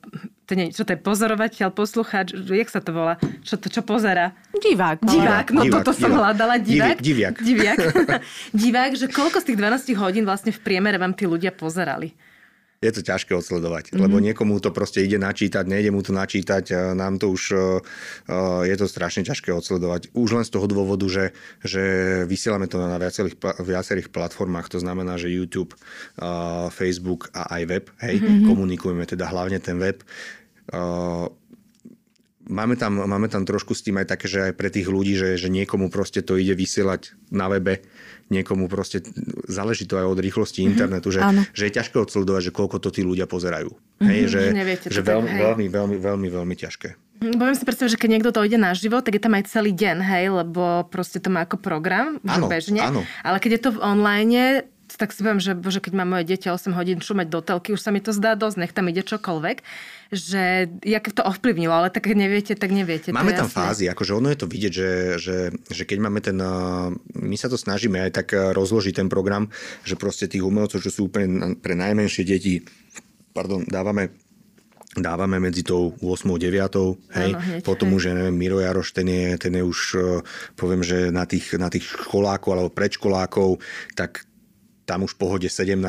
to nie, čo to je pozorovateľ, poslucháč, jak sa to volá? Čo to, čo pozera? Divák. Divák, no divák, toto divák. som hľadala, divák. Diviak. Diviak. divák, že koľko z tých 12 hodín vlastne v priemere vám tí ľudia pozerali? je to ťažké odsledovať, mm-hmm. lebo niekomu to proste ide načítať, nejde mu to načítať, nám to už je to strašne ťažké odsledovať. Už len z toho dôvodu, že, že vysielame to na viacerých, viacerých platformách, to znamená, že YouTube, Facebook a aj web, hej, mm-hmm. komunikujeme teda hlavne ten web. Máme tam, máme tam trošku s tým aj také, že aj pre tých ľudí, že, že niekomu proste to ide vysielať na webe, niekomu proste, záleží to aj od rýchlosti mm-hmm. internetu, že, že je ťažké odsledovať, že koľko to tí ľudia pozerajú. Mm-hmm, hej, že, neviete že veľmi, hej. veľmi, veľmi, veľmi, veľmi ťažké. Poviem si predstaviť, že keď niekto to ide na život, tak je tam aj celý deň, hej, lebo proste to má ako program, áno, bežne. Áno. Ale keď je to v online, tak si poviem, že bože, keď má moje dieťa 8 hodín šumať do telky, už sa mi to zdá dosť, nech tam ide čokoľvek, že jak to ovplyvnilo, ale tak neviete, tak neviete. Máme tam jasné. fázy, akože ono je to vidieť, že, že, že keď máme ten, my sa to snažíme aj tak rozložiť ten program, že proste tých umelcov, čo sú úplne pre najmenšie deti, pardon, dávame dávame medzi tou 8. 9. Hej. Áno, hneď, Potom hej. už, ja neviem, Miro Jaroš, ten je, ten je už, poviem, že na tých, na tých školákov alebo predškolákov, tak tam už pohode 17-18,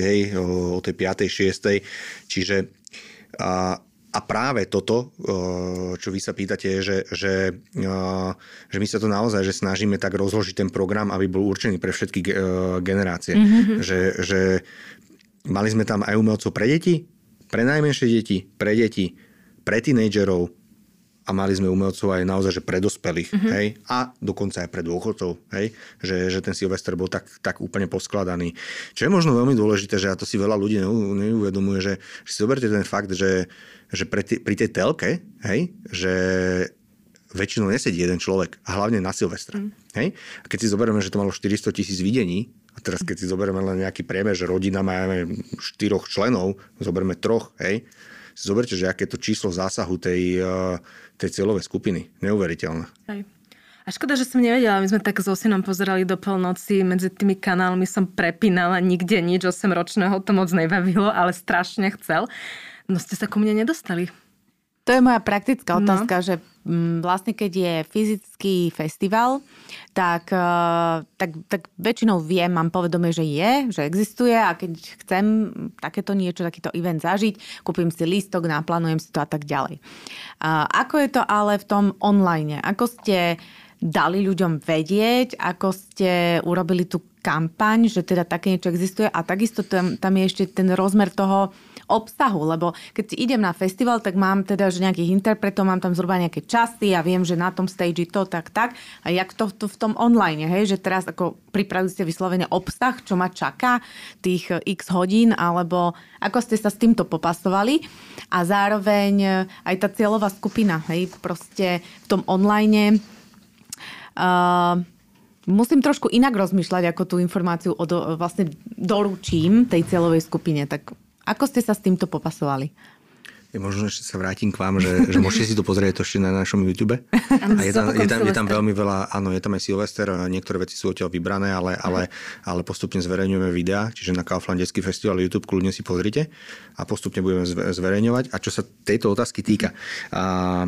hej, o, o tej 5. 6. Čiže a, a práve toto, čo vy sa pýtate, je, že, že, že my sa to naozaj že snažíme tak rozložiť ten program, aby bol určený pre všetky generácie. Mm-hmm. Že, že mali sme tam aj umelcov pre deti, pre najmenšie deti, pre deti, pre tínejdžerov, a mali sme umelcov aj naozaj, že pre dospelých, mm-hmm. hej, a dokonca aj pre dôchodcov, hej, že, že ten Silvester bol tak, tak úplne poskladaný. Čo je možno veľmi dôležité, že a to si veľa ľudí neuvedomuje, že, že si zoberte ten fakt, že, že pri, t- pri tej telke, hej, že väčšinou nesedí jeden človek, a hlavne na Silvestra. Mm. Hej? A keď si zoberieme, že to malo 400 tisíc videní, a teraz keď si zoberieme len nejaký priemer, že rodina má štyroch členov, zoberieme troch, hej, zoberte, že aké to číslo zásahu tej, uh, tej cieľovej skupiny. Neuveriteľné. A škoda, že som nevedela, my sme tak s Osinom pozerali do polnoci, medzi tými kanálmi som prepínala, nikde nič, 8 ročného to moc nebavilo, ale strašne chcel. No ste sa ku mne nedostali. To je moja praktická no. otázka, no. že mm, vlastne keď je fyzický festival, tak, eh, tak, tak väčšinou viem, mám povedomie, že je, že existuje a keď chcem takéto niečo, takýto event zažiť, kúpim si lístok, naplánujem si to a tak ďalej. A ako je to ale v tom online? Ako ste dali ľuďom vedieť, ako ste urobili tú kampaň, že teda také niečo existuje a takisto tam, tam je ešte ten rozmer toho, obsahu, lebo keď idem na festival, tak mám teda že nejakých interpretov, mám tam zhruba nejaké časy a viem, že na tom stage to tak, tak. A jak to, to v tom online, hej, že teraz ako pripravili ste vyslovene obsah, čo ma čaká, tých eh, x hodín, alebo ako ste sa s týmto popasovali a zároveň eh, aj tá cieľová skupina, hej, proste v tom online uh, musím trošku inak rozmýšľať, ako tú informáciu od, vlastne doručím tej cieľovej skupine. Tak ako ste sa s týmto popasovali? Ja možno ešte sa vrátim k vám, že, že môžete si to pozrieť ešte na našom YouTube. A je tam, je, tam, je tam veľmi veľa, áno, je tam aj Silvester, niektoré veci sú odtiaľ vybrané, ale, ale, ale postupne zverejňujeme videá, čiže na Kaufland Detský festival YouTube kľudne si pozrite a postupne budeme zverejňovať. A čo sa tejto otázky týka, a,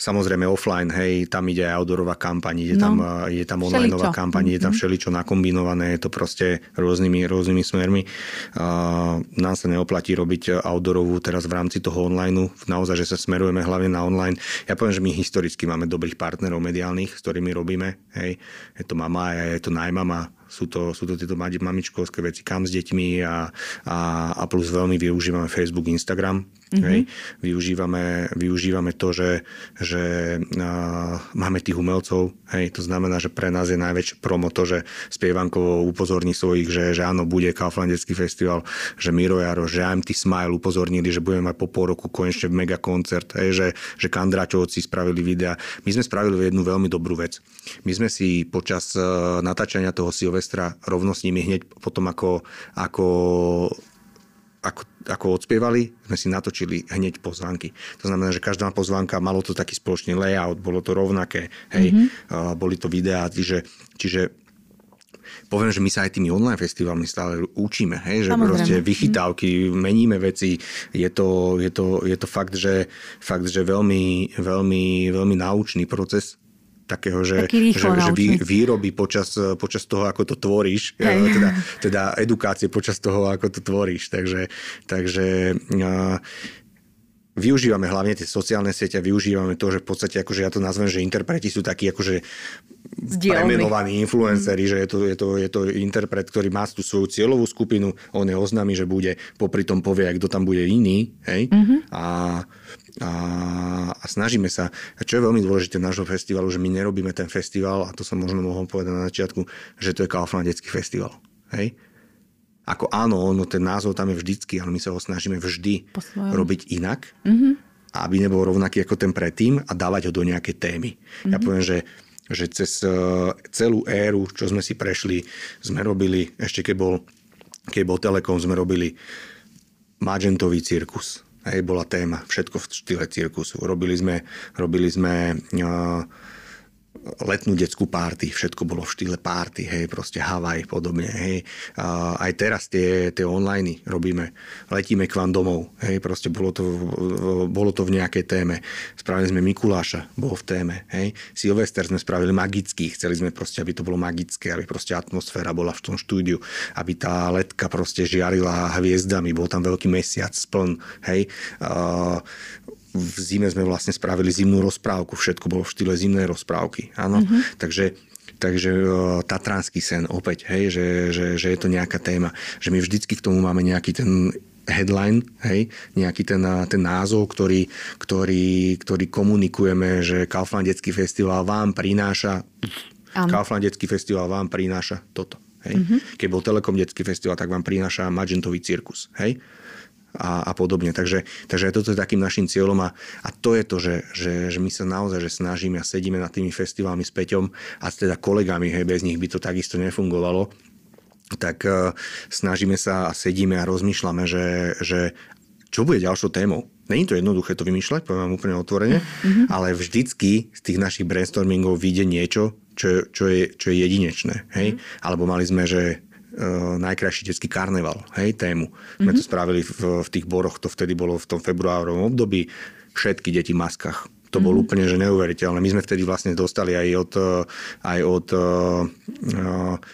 Samozrejme offline, hej, tam ide aj outdoorová kampaň, ide, no, tam, ide tam onlineová kampaň, ide tam mhm. všeličo nakombinované, je to proste rôznymi, rôznymi smermi. Uh, nám sa neoplatí robiť outdoorovú teraz v rámci toho online, naozaj, že sa smerujeme hlavne na online. Ja poviem, že my historicky máme dobrých partnerov mediálnych, s ktorými robíme, hej, je to mama, je to najmama, sú to, sú to tieto mamičkovské veci, kam s deťmi a, a, a plus veľmi využívame Facebook, Instagram. Mm-hmm. Hej. Využívame, využívame to, že, že uh, máme tých umelcov. Hej. To znamená, že pre nás je najväčšie promo to, že spievankovo upozorní svojich, že, že áno, bude Kauflandecký festival, že Miro Jaro, že IMT Smile upozornili, že budeme mať po pol roku konečne mega koncert, hej, že, že Kandračovci spravili videa. My sme spravili jednu veľmi dobrú vec. My sme si počas uh, natáčania toho Silvestra rovno s nimi hneď potom ako, ako ako, ako odspievali, sme si natočili hneď pozvánky. To znamená, že každá pozvánka malo to taký spoločný layout, bolo to rovnaké, hej, mm-hmm. uh, boli to videá, čiže, čiže poviem, že my sa aj tými online festivalmi stále učíme, hej, že Samozrejme. proste vychytávky, meníme veci, je to, je to, je to fakt, že, fakt, že veľmi, veľmi, veľmi náučný proces takého, že, že, že vý, výroby počas, počas toho, ako to tvoríš, Hej. teda, teda edukácie počas toho, ako to tvoríš. Takže, takže uh, využívame hlavne tie sociálne siete a využívame to, že v podstate, akože ja to nazvem, že interpreti sú takí akože premenovaní influenceri, mm. že je to, je, to, je to interpret, ktorý má tú svoju cieľovú skupinu, on je oznámi, že bude, popri tom povie, kto tam bude iný, hej, mm-hmm. a a, a snažíme sa, a čo je veľmi dôležité nášho festivalu, že my nerobíme ten festival, a to som možno mohol povedať na začiatku, že to je Kaufland detský festival. Hej? Ako áno, ono, ten názov tam je vždycky, ale my sa ho snažíme vždy robiť inak, mm-hmm. aby nebol rovnaký ako ten predtým a dávať ho do nejakej témy. Mm-hmm. Ja mhm. poviem, že že cez e, celú éru, čo sme si prešli, sme robili, ešte keď bol, keď bol Telekom, sme robili Magentový cirkus Hej, bola téma, všetko v štýle cirkusu. Robili sme, robili sme uh, letnú detskú párty, všetko bolo v štýle párty, hej, proste Havaj podobne, hej. A aj teraz tie, tie online robíme, letíme k vám domov, hej, proste bolo to, bolo to v nejakej téme. Spravili sme Mikuláša, bol v téme, hej. Silvester sme spravili magický, chceli sme proste, aby to bolo magické, aby proste atmosféra bola v tom štúdiu, aby tá letka proste žiarila hviezdami, bol tam veľký mesiac spln, hej. A v zime sme vlastne spravili zimnú rozprávku, všetko bolo v štýle zimnej rozprávky. Áno, mm-hmm. takže Takže tatranský sen opäť, hej, že, že, že je to nejaká téma. Že my vždycky k tomu máme nejaký ten headline, hej, nejaký ten, ten názov, ktorý, ktorý, ktorý komunikujeme, že Kaufland detský festival vám prináša Ano. Kaufland detský festival vám prináša toto. Hej. Mm-hmm. Keď bol Telekom detský festival, tak vám prináša Magentový cirkus. Hej a, a podobne. Takže, takže toto je takým našim cieľom a, a to je to, že, že, že my sa naozaj že snažíme a sedíme nad tými festivalmi s Peťom a teda kolegami, hej, bez nich by to takisto nefungovalo tak uh, snažíme sa a sedíme a rozmýšľame, že, že čo bude ďalšou témou. Není to jednoduché to vymýšľať, poviem vám úplne otvorene, mm-hmm. ale vždycky z tých našich brainstormingov vyjde niečo, čo, čo, je, čo je jedinečné. Hej? Mm-hmm. Alebo mali sme, že najkrajší detský karneval, hej, tému. Mm-hmm. Sme to mhm. spravili v, v tých boroch, to vtedy bolo v tom februárovom období, všetky deti v maskách. To mm-hmm. bolo mhm. úplne že neuveriteľné. My sme vtedy vlastne dostali aj od, aj od uh,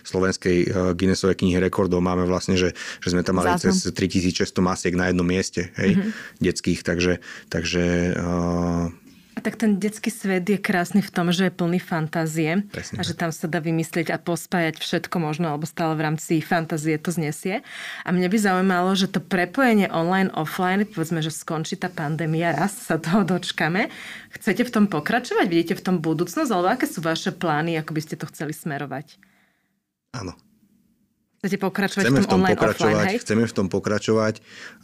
slovenskej Guinnessovej knihy rekordov. Máme vlastne, že, že sme tam mali Zásom. cez 3600 masiek na jednom mieste, hej, mm-hmm. detských. Takže, takže uh, a tak ten detský svet je krásny v tom, že je plný fantázie Presne. a že tam sa dá vymyslieť a pospájať všetko možno, alebo stále v rámci fantázie to znesie. A mne by zaujímalo, že to prepojenie online, offline, povedzme, že skončí tá pandémia, raz sa toho dočkame. Chcete v tom pokračovať? Vidíte v tom budúcnosť? Alebo aké sú vaše plány, ako by ste to chceli smerovať? Áno. Chcete pokračovať chceme v tom, v tom online, pokračovať, offline, hej? Chceme v tom pokračovať.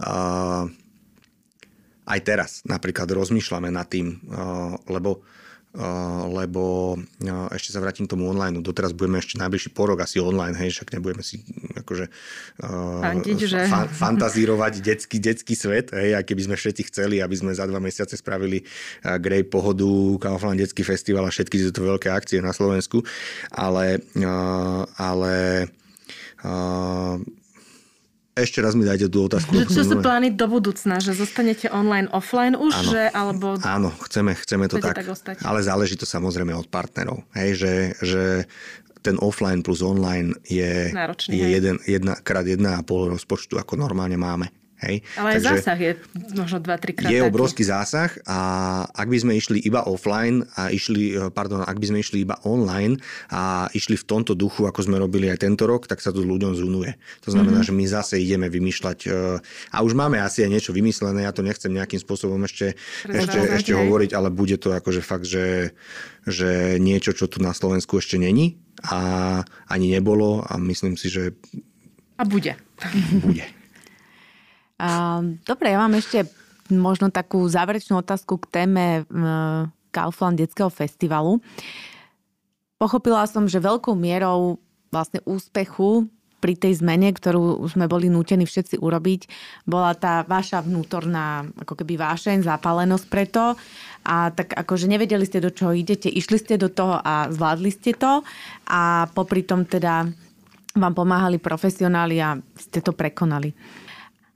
A aj teraz napríklad rozmýšľame nad tým, uh, lebo Uh, lebo uh, ešte sa vrátim k tomu online. Doteraz budeme ešte najbližší porok asi online, hej, však nebudeme si akože uh, Fandiť, že... fa- fantazírovať detský, detský svet, hej, a keby sme všetci chceli, aby sme za dva mesiace spravili uh, Grey Pohodu, Kaufland detský festival a všetky tieto veľké akcie na Slovensku, ale, uh, ale uh, ešte raz mi dajte tú otázku. Že čo sú plány do budúcna? Že zostanete online, offline už? Áno, že, alebo... áno chceme, chceme to tak. tak ale záleží to samozrejme od partnerov. Hej, že, že ten offline plus online je, Náročný, je jeden, jedna, krát jedna a pol rozpočtu, ako normálne máme. Hej? Ale Takže zásah je možno 2-3 krát Je taký. obrovský zásah a ak by sme išli iba offline a išli, eh, pardon, ak by sme išli iba online a išli v tomto duchu, ako sme robili aj tento rok, tak sa to ľuďom zunuje. To znamená, mm-hmm. že my zase ideme vymýšľať eh, a už máme asi aj niečo vymyslené, ja to nechcem nejakým spôsobom ešte, ešte, ešte hovoriť, ale bude to akože fakt, že, že niečo, čo tu na Slovensku ešte není a ani nebolo a myslím si, že... A bude. Bude. Dobre, ja mám ešte možno takú záverečnú otázku k téme Kaufland detského festivalu. Pochopila som, že veľkou mierou vlastne úspechu pri tej zmene, ktorú sme boli nútení všetci urobiť, bola tá vaša vnútorná ako keby vášeň, zapálenosť preto. A tak akože nevedeli ste, do čoho idete, išli ste do toho a zvládli ste to. A popri tom teda vám pomáhali profesionáli a ste to prekonali.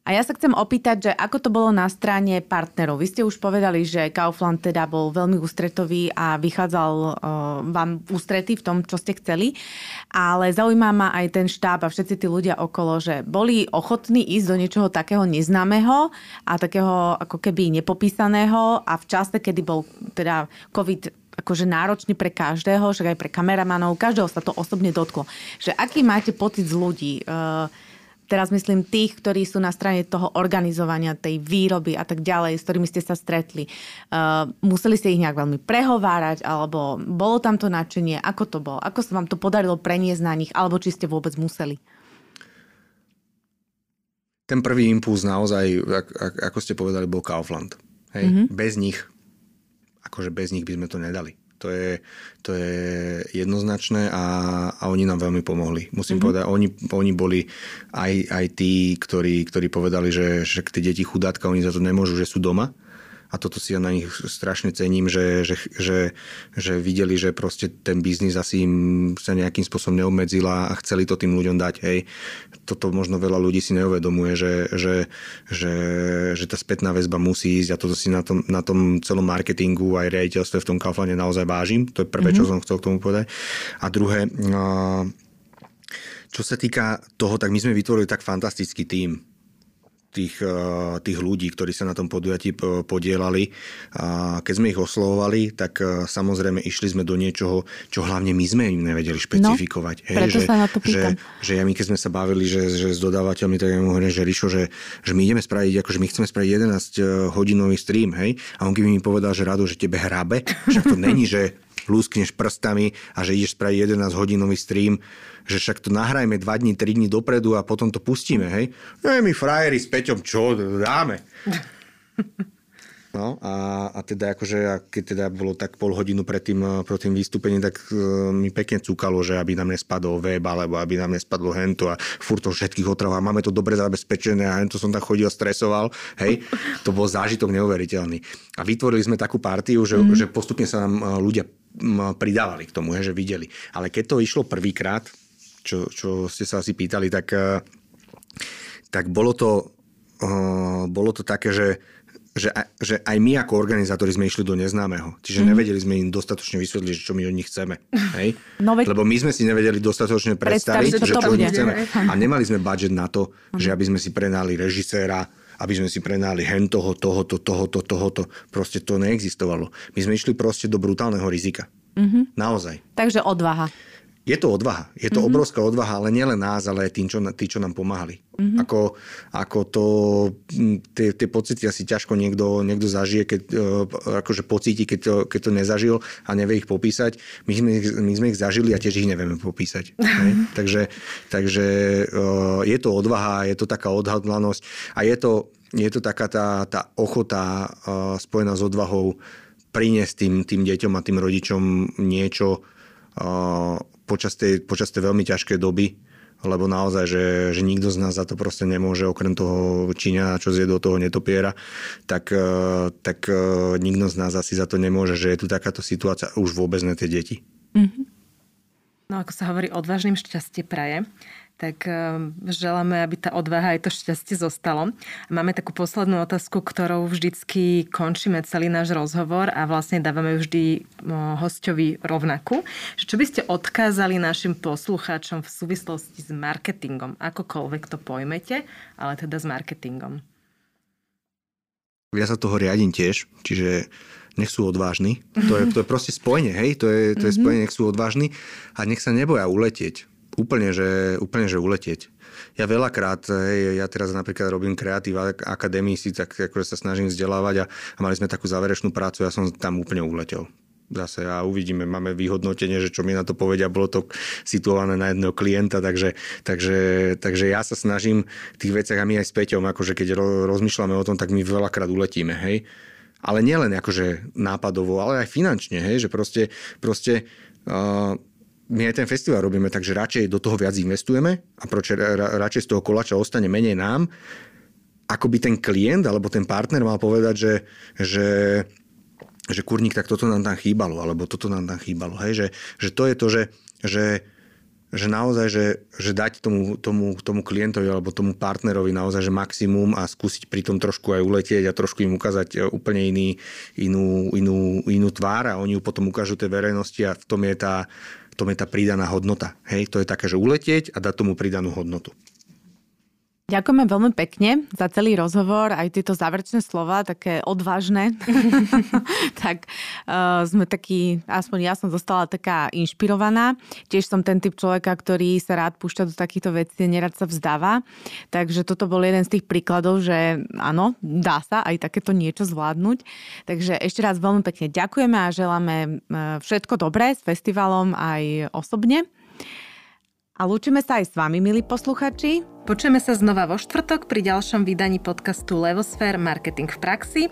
A ja sa chcem opýtať, že ako to bolo na strane partnerov. Vy ste už povedali, že Kaufland teda bol veľmi ústretový a vychádzal uh, vám ústretý v tom, čo ste chceli, ale zaujíma ma aj ten štáb a všetci tí ľudia okolo, že boli ochotní ísť do niečoho takého neznámeho a takého ako keby nepopísaného a v čase, kedy bol teda COVID akože náročný pre každého, že aj pre kameramanov, každého sa to osobne dotklo. Že aký máte pocit z ľudí? Uh, teraz myslím tých, ktorí sú na strane toho organizovania, tej výroby a tak ďalej, s ktorými ste sa stretli. Uh, museli ste ich nejak veľmi prehovárať, alebo bolo tam to nadšenie? Ako to bolo? Ako sa vám to podarilo preniesť na nich, alebo či ste vôbec museli? Ten prvý impuls naozaj, ako ste povedali, bol Kaufland. Hej? Mm-hmm. Bez nich, akože bez nich by sme to nedali. To je, to je jednoznačné a, a oni nám veľmi pomohli. Musím mm-hmm. povedať, oni, oni boli aj, aj tí, ktorí, ktorí povedali, že, že tie deti chudátka, oni za to nemôžu, že sú doma a toto si ja na nich strašne cením, že, že, že, že videli, že proste ten biznis asi im sa nejakým spôsobom neobmedzila a chceli to tým ľuďom dať. Hej. Toto možno veľa ľudí si neuvedomuje, že, že, že, že tá spätná väzba musí ísť a toto si na tom, na tom celom marketingu aj riaditeľstve v tom Kauflande naozaj vážim. To je prvé, mm-hmm. čo som chcel k tomu povedať. A druhé, čo sa týka toho, tak my sme vytvorili tak fantastický tím tých, eh, tých ľudí, ktorí sa na tom podujatí eh, podielali. A keď sme ich oslovovali, tak eh, samozrejme išli sme do niečoho, čo hlavne my sme im nevedeli špecifikovať. No, Hej, že, sa na to pýtam. Že, že ja my, keď sme sa bavili že, že s dodávateľmi, tak ja mu hovorím, že Rišo, že, že my ideme spraviť, akože my chceme spraviť 11 hodinový stream, hej? A on keby mi povedal, že rado, že tebe hrabe, že to není, že lúskneš prstami a že ideš spraviť 11 hodinový stream, že však to nahrajme 2 dní, 3 dní dopredu a potom to pustíme, hej. No my frajeri s Peťom, čo dáme? No a, a teda akože, a keď teda bolo tak pol hodinu pred tým, pred tým vystúpením, tak uh, mi pekne cúkalo, že aby nám nespadol web, alebo aby nám nespadlo hento a furt to všetkých otrav a máme to dobre zabezpečené a hento som tam chodil stresoval. Hej, to bol zážitok neuveriteľný. A vytvorili sme takú partiu, že, mm. že postupne sa nám ľudia pridávali k tomu, že videli. Ale keď to išlo prvýkrát, čo, čo ste sa asi pýtali, tak, eh, tak bolo to, uh, bolo to také, že, že, že aj my ako organizátori sme išli do neznámeho. Čiže mm. nevedeli sme im dostatočne vysvetliť, čo my od nich chceme. Hej? No, veď... Lebo my sme si nevedeli dostatočne predstaviť, že čo od nich chceme. A nemali sme budget na to, mm. že aby sme si prenali režiséra, aby sme si prenali hen toho, tohoto, tohoto, tohoto. Proste to neexistovalo. My sme išli proste do brutálneho rizika. Mm-hmm. Naozaj. Takže odvaha. Je to odvaha. Je to mm-hmm. obrovská odvaha, ale nielen nás, ale aj tým, čo, tí, čo nám pomáhali. Mm-hmm. Ako, ako to, tie, tie pocity asi ťažko niekto, niekto zažije, keď, e, akože pocíti, keď to, keď to nezažil a nevie ich popísať. My sme, my sme ich zažili a tiež ich nevieme popísať. takže takže e, je to odvaha, je to taká odhadlanosť a je to, je to taká tá, tá ochota e, spojená s odvahou priniesť tým, tým deťom a tým rodičom niečo, počas tej, počas tej veľmi ťažkej doby, lebo naozaj, že, že nikto z nás za to proste nemôže, okrem toho Číňa, čo zje do toho netopiera, tak, e, tak e, nikto z nás asi za to nemôže, že je tu takáto situácia, už vôbec ne tie deti. Mm-hmm. No ako sa hovorí, odvážnym šťastie praje tak ehm, želáme, aby tá odvaha aj to šťastie zostalo. Máme takú poslednú otázku, ktorou vždycky končíme celý náš rozhovor a vlastne dávame vždy hostovi rovnakú. Čo by ste odkázali našim poslucháčom v súvislosti s marketingom? Akokoľvek to pojmete, ale teda s marketingom. ja sa toho riadím tiež, čiže nech sú odvážni. To je, to je proste spojenie, hej, to je, to je mhm. spojenie, nech sú odvážni a nech sa neboja uletieť. Úplne, že, úplne, že uletieť. Ja veľakrát, hej, ja teraz napríklad robím kreatív akadémii, si tak akože sa snažím vzdelávať a, a mali sme takú záverečnú prácu, ja som tam úplne uletel zase a uvidíme, máme vyhodnotenie, že čo mi na to povedia, bolo to situované na jedného klienta, takže, takže, takže ja sa snažím v tých veciach a my aj s Peťom, akože keď rozmýšľame o tom, tak my veľakrát uletíme, hej. Ale nielen akože nápadovo, ale aj finančne, hej, že proste, proste uh, my aj ten festival robíme, takže radšej do toho viac investujeme a proč, radšej z toho kolača ostane menej nám, ako by ten klient alebo ten partner mal povedať, že, že že kurník, tak toto nám tam chýbalo, alebo toto nám tam chýbalo. Hej? Že, že to je to, že, že, že naozaj, že, že dať tomu, tomu, tomu klientovi alebo tomu partnerovi naozaj, že maximum a skúsiť pri tom trošku aj uletieť a trošku im ukázať e, úplne iný, inú, inú, inú tvár a oni ju potom ukážu tej verejnosti a v tom je tá, tom je tá pridaná hodnota. Hej? To je také, že uletieť a dať tomu pridanú hodnotu. Ďakujeme veľmi pekne za celý rozhovor, aj tieto záverečné slova, také odvážne. tak uh, sme takí, aspoň ja som zostala taká inšpirovaná. Tiež som ten typ človeka, ktorý sa rád púšťa do takýchto vecí, nerad sa vzdáva. Takže toto bol jeden z tých príkladov, že áno, dá sa aj takéto niečo zvládnuť. Takže ešte raz veľmi pekne ďakujeme a želáme e, všetko dobré s festivalom aj osobne. A lúčime sa aj s vami, milí posluchači. Počujeme sa znova vo štvrtok pri ďalšom vydaní podcastu Levosfér Marketing v praxi,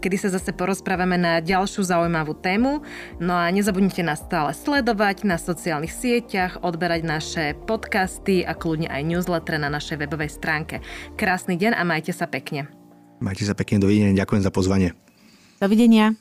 kedy sa zase porozprávame na ďalšiu zaujímavú tému. No a nezabudnite nás stále sledovať na sociálnych sieťach, odberať naše podcasty a kľudne aj newsletter na našej webovej stránke. Krásny deň a majte sa pekne. Majte sa pekne, dovidenia, ďakujem za pozvanie. Dovidenia.